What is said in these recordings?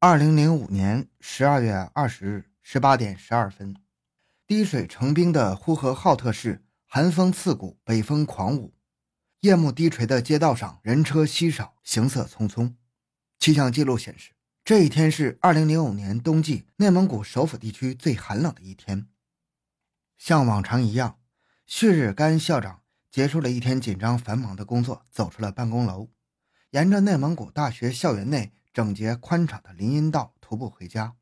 二零零五年十二月二十日十八点十二分，滴水成冰的呼和浩特市，寒风刺骨，北风狂舞，夜幕低垂的街道上，人车稀少，行色匆匆。气象记录显示，这一天是二零零五年冬季内蒙古首府地区最寒冷的一天。像往常一样，旭日干校长结束了一天紧张繁忙的工作，走出了办公楼，沿着内蒙古大学校园内。整洁宽敞的林荫道，徒步回家。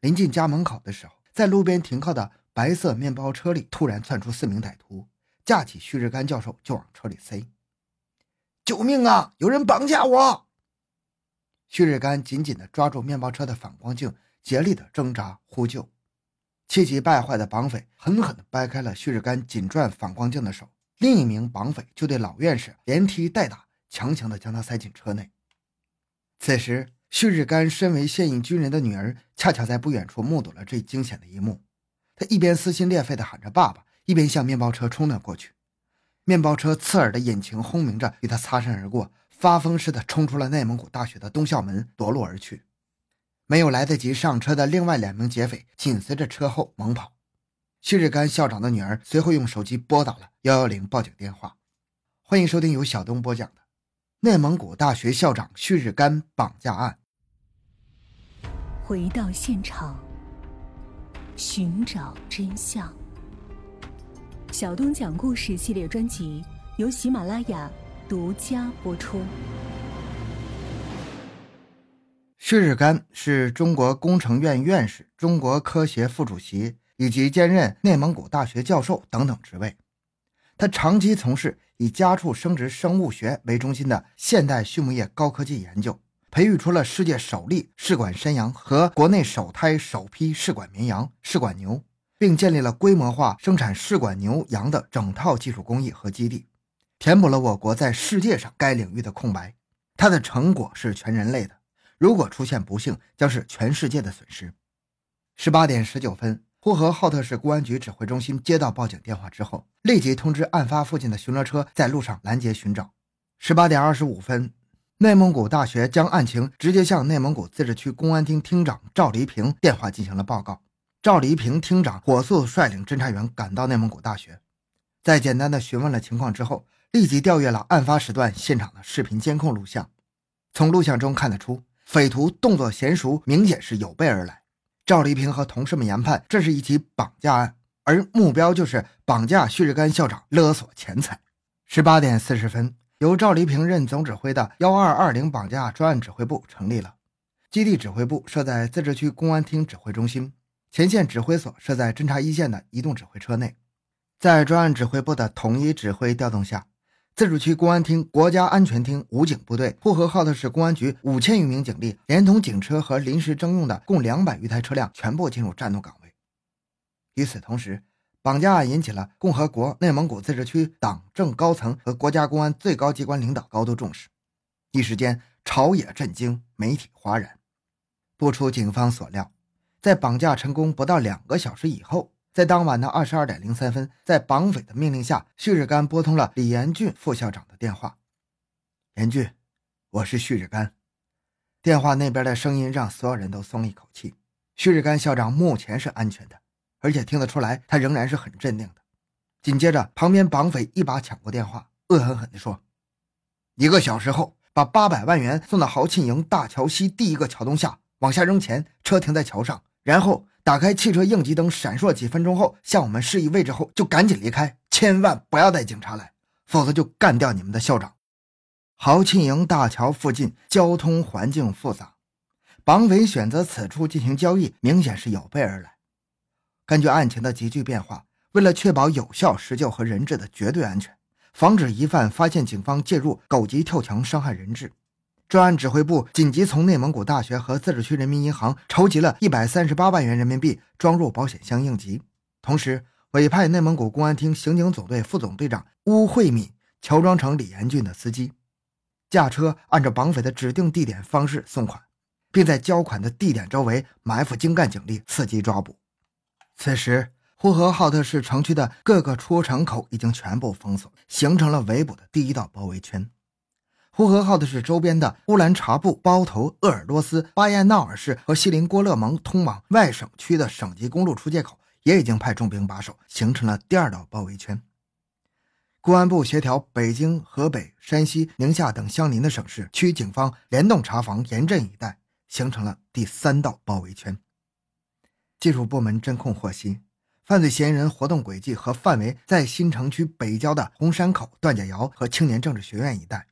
临近家门口的时候，在路边停靠的白色面包车里，突然窜出四名歹徒，架起旭日干教授就往车里塞。救命啊！有人绑架我！旭日干紧紧地抓住面包车的反光镜，竭力地挣扎呼救。气急败坏的绑匪狠狠地掰开了旭日干紧攥反光镜的手，另一名绑匪就对老院士连踢带打，强行地将他塞进车内。此时，旭日干身为现役军人的女儿，恰巧在不远处目睹了这惊险的一幕。他一边撕心裂肺地喊着“爸爸”，一边向面包车冲了过去。面包车刺耳的引擎轰鸣着与他擦身而过，发疯似的冲出了内蒙古大学的东校门，夺路而去。没有来得及上车的另外两名劫匪紧随着车后猛跑。旭日干校长的女儿随后用手机拨打了幺幺零报警电话。欢迎收听由小东播讲的。内蒙古大学校长旭日干绑架案。回到现场，寻找真相。小东讲故事系列专辑由喜马拉雅独家播出。旭日干是中国工程院院士、中国科协副主席，以及兼任内蒙古大学教授等等职位。他长期从事以家畜生殖生物学为中心的现代畜牧业高科技研究，培育出了世界首例试管山羊和国内首胎首批试管绵羊、试管牛，并建立了规模化生产试管牛羊的整套技术工艺和基地，填补了我国在世界上该领域的空白。他的成果是全人类的，如果出现不幸，将是全世界的损失。十八点十九分。呼和浩特市公安局指挥中心接到报警电话之后，立即通知案发附近的巡逻车在路上拦截寻找。十八点二十五分，内蒙古大学将案情直接向内蒙古自治区公安厅厅长赵黎平电话进行了报告。赵黎平厅长火速率领侦查员赶到内蒙古大学，在简单的询问了情况之后，立即调阅了案发时段现场的视频监控录像。从录像中看得出，匪徒动作娴熟，明显是有备而来。赵黎平和同事们研判，这是一起绑架案，而目标就是绑架旭日干校长，勒索钱财。十八点四十分，由赵黎平任总指挥的幺二二零绑架专案指挥部成立了，基地指挥部设在自治区公安厅指挥中心，前线指挥所设在侦察一线的移动指挥车内，在专案指挥部的统一指挥调动下。自治区公安厅、国家安全厅、武警部队、呼和浩特市公安局五千余名警力，连同警车和临时征用的共两百余台车辆，全部进入战斗岗位。与此同时，绑架案引起了共和国内蒙古自治区党政高层和国家公安最高机关领导高度重视，一时间朝野震惊，媒体哗然。不出警方所料，在绑架成功不到两个小时以后。在当晚的二十二点零三分，在绑匪的命令下，旭日干拨通了李延俊副校长的电话。延俊，我是旭日干。电话那边的声音让所有人都松了一口气。旭日干校长目前是安全的，而且听得出来，他仍然是很镇定的。紧接着，旁边绑匪一把抢过电话，恶狠狠地说：“一个小时后，把八百万元送到豪庆营大桥西第一个桥洞下，往下扔钱，车停在桥上，然后。”打开汽车应急灯，闪烁几分钟后，向我们示意位置后，就赶紧离开，千万不要带警察来，否则就干掉你们的校长。豪庆营大桥附近交通环境复杂，绑匪选择此处进行交易，明显是有备而来。根据案情的急剧变化，为了确保有效施救和人质的绝对安全，防止疑犯发现警方介入，狗急跳墙伤害人质。专案指挥部紧急从内蒙古大学和自治区人民银行筹集了一百三十八万元人民币，装入保险箱应急。同时，委派内蒙古公安厅刑警总队副总队长乌慧敏乔装成李延俊的司机，驾车按照绑匪的指定地点方式送款，并在交款的地点周围埋伏精干警力，伺机抓捕。此时，呼和浩特市城区的各个出城口已经全部封锁，形成了围捕的第一道包围圈。呼和浩特市周边的乌兰察布、包头、鄂尔多斯、巴彦淖尔市和锡林郭勒盟通往外省区的省级公路出界口，也已经派重兵把守，形成了第二道包围圈。公安部协调北京、河北、山西、宁夏等相邻的省市区警方联动查防严阵以待，形成了第三道包围圈。技术部门侦控获悉，犯罪嫌疑人活动轨迹和范围在新城区北郊的红山口、段家窑和青年政治学院一带。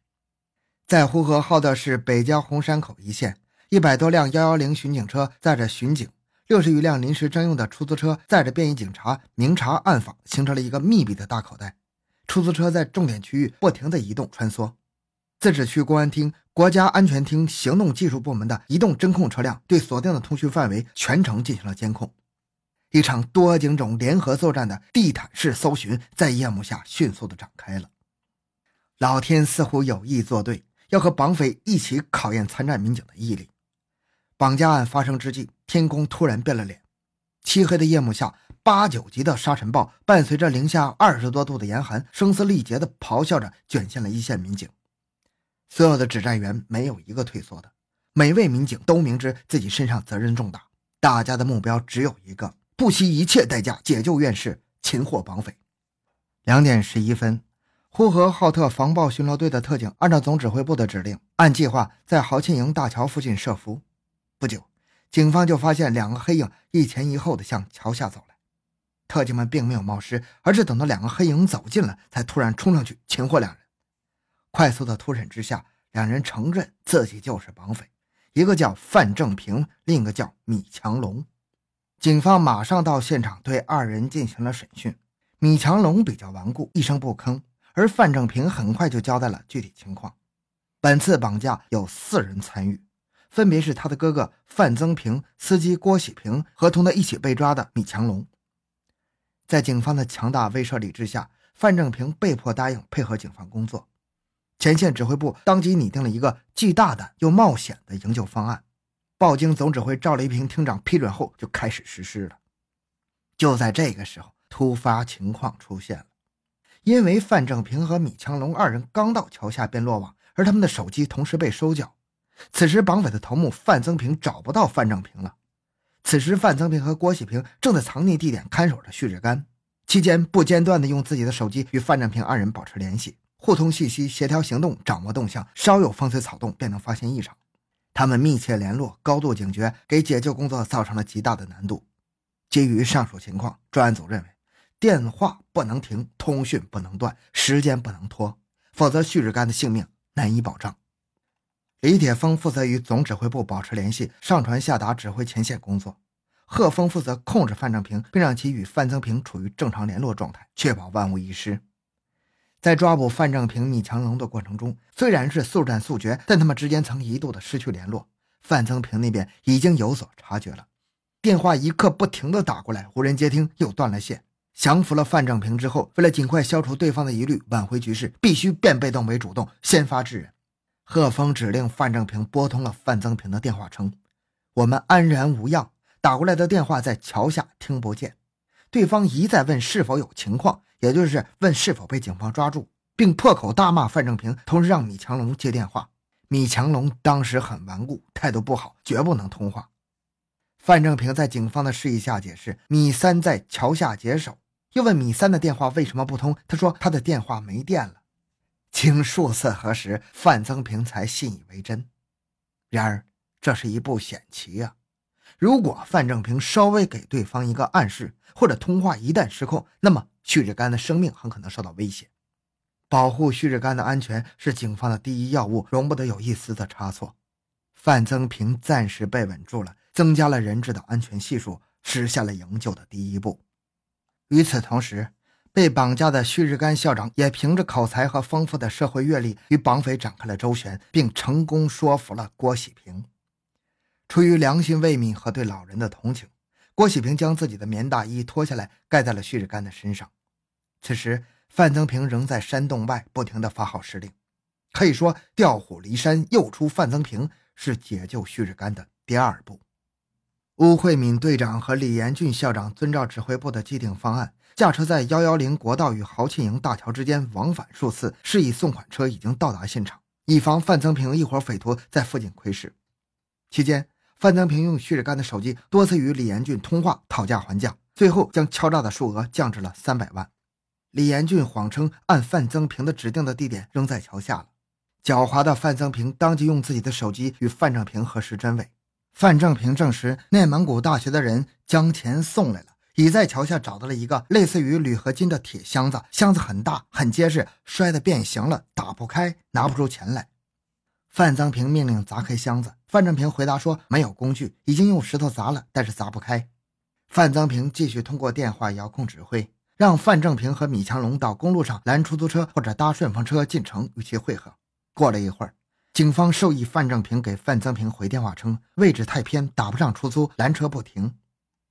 在呼和浩特市北郊红山口一线，一百多辆幺幺零巡警车载着巡警，六十余辆临时征用的出租车载着便衣警察明察暗访，形成了一个密闭的大口袋。出租车在重点区域不停地移动穿梭。自治区公安厅、国家安全厅行动技术部门的移动侦控车辆对锁定的通讯范围全程进行了监控。一场多警种联合作战的地毯式搜寻在夜幕下迅速地展开了。老天似乎有意作对。要和绑匪一起考验参战民警的毅力。绑架案发生之际，天空突然变了脸。漆黑的夜幕下，八九级的沙尘暴伴随着零下二十多度的严寒，声嘶力竭地咆哮着卷向了一线民警。所有的指战员没有一个退缩的，每位民警都明知自己身上责任重大，大家的目标只有一个：不惜一切代价解救院士，擒获绑匪。两点十一分。呼和浩特防暴巡逻队的特警按照总指挥部的指令，按计划在豪庆营大桥附近设伏。不久，警方就发现两个黑影一前一后的向桥下走来。特警们并没有冒失，而是等到两个黑影走近了，才突然冲上去擒获两人。快速的突审之下，两人承认自己就是绑匪，一个叫范正平，另一个叫米强龙。警方马上到现场对二人进行了审讯。米强龙比较顽固，一声不吭。而范正平很快就交代了具体情况。本次绑架有四人参与，分别是他的哥哥范增平、司机郭喜平和同他一起被抓的米强龙。在警方的强大威慑力之下，范正平被迫答应配合警方工作。前线指挥部当即拟定了一个既大胆又冒险的营救方案，报经总指挥赵雷平厅长批准后就开始实施了。就在这个时候，突发情况出现了。因为范正平和米强龙二人刚到桥下便落网，而他们的手机同时被收缴。此时，绑匪的头目范增平找不到范正平了。此时，范增平和郭喜平正在藏匿地点看守着旭日干，期间不间断地用自己的手机与范正平二人保持联系，互通信息，协调行动，掌握动向，稍有风吹草动便能发现异常。他们密切联络，高度警觉，给解救工作造成了极大的难度。基于上述情况，专案组认为。电话不能停，通讯不能断，时间不能拖，否则旭日干的性命难以保障。李铁峰负责与总指挥部保持联系，上传下达指挥前线工作。贺峰负责控制范正平，并让其与范增平处于正常联络状态，确保万无一失。在抓捕范正平、米强龙的过程中，虽然是速战速决，但他们之间曾一度的失去联络。范增平那边已经有所察觉了，电话一刻不停的打过来，无人接听，又断了线。降服了范正平之后，为了尽快消除对方的疑虑，挽回局势，必须变被动为主动，先发制人。贺峰指令范正平拨通了范增平的电话，称：“我们安然无恙。”打过来的电话在桥下听不见。对方一再问是否有情况，也就是问是否被警方抓住，并破口大骂范正平，同时让米强龙接电话。米强龙当时很顽固，态度不好，绝不能通话。范正平在警方的示意下解释：“米三在桥下解手。”又问米三的电话为什么不通？他说他的电话没电了。经数次核实，范增平才信以为真。然而，这是一步险棋啊！如果范正平稍微给对方一个暗示，或者通话一旦失控，那么旭日干的生命很可能受到威胁。保护旭日干的安全是警方的第一要务，容不得有一丝的差错。范增平暂时被稳住了，增加了人质的安全系数，实现了营救的第一步。与此同时，被绑架的旭日干校长也凭着口才和丰富的社会阅历，与绑匪展开了周旋，并成功说服了郭喜平。出于良心未泯和对老人的同情，郭喜平将自己的棉大衣脱下来盖在了旭日干的身上。此时，范增平仍在山洞外不停地发号施令。可以说，调虎离山诱出范增平是解救旭日干的第二步。吴慧敏队长和李延俊校长遵照指挥部的既定方案，驾车在幺幺零国道与豪庆营大桥之间往返数次，示意送款车已经到达现场，以防范增平一伙匪徒在附近窥视。期间，范增平用旭日干的手机多次与李延俊通话，讨价还价，最后将敲诈的数额降至了三百万。李延俊谎称按范增平的指定的地点扔在桥下了。狡猾的范增平当即用自己的手机与范正平核实真伪。范正平证实，内蒙古大学的人将钱送来了，已在桥下找到了一个类似于铝合金的铁箱子，箱子很大很结实，摔得变形了，打不开，拿不出钱来。范增平命令砸开箱子，范正平回答说没有工具，已经用石头砸了，但是砸不开。范增平继续通过电话遥控指挥，让范正平和米强龙到公路上拦出租车或者搭顺风车进城与其会合。过了一会儿，警方授意范正平给范增平回电话称位置太偏，打不上出租，拦车不停。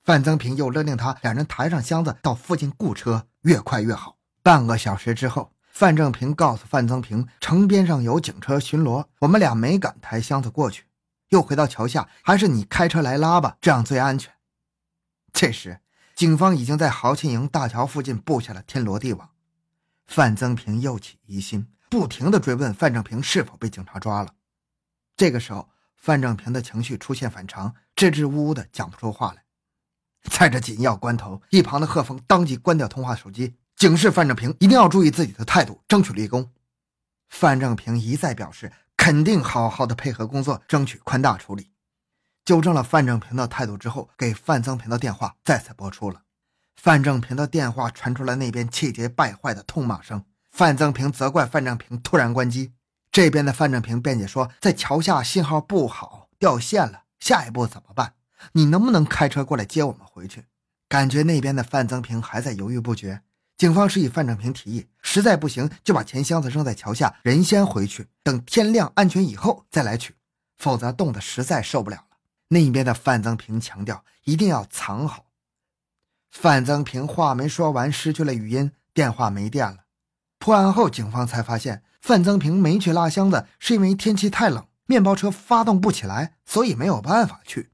范增平又勒令他两人抬上箱子到附近雇车，越快越好。半个小时之后。范正平告诉范增平，城边上有警车巡逻，我们俩没敢抬箱子过去。又回到桥下，还是你开车来拉吧，这样最安全。这时，警方已经在豪庆营大桥附近布下了天罗地网。范增平又起疑心，不停地追问范正平是否被警察抓了。这个时候，范正平的情绪出现反常，支支吾吾的讲不出话来。在这紧要关头，一旁的贺峰当即关掉通话手机。警示范正平一定要注意自己的态度，争取立功。范正平一再表示肯定好好的配合工作，争取宽大处理。纠正了范正平的态度之后，给范增平的电话再次拨出了。范正平的电话传出了那边气节败坏的痛骂声。范增平责怪范正平突然关机。这边的范正平辩解说，在桥下信号不好，掉线了，下一步怎么办？你能不能开车过来接我们回去？感觉那边的范增平还在犹豫不决。警方示意范正平提议，实在不行就把钱箱子扔在桥下，人先回去，等天亮安全以后再来取，否则冻得实在受不了了。那边的范增平强调一定要藏好。范增平话没说完，失去了语音，电话没电了。破案后，警方才发现范增平没去拉箱子，是因为天气太冷，面包车发动不起来，所以没有办法去。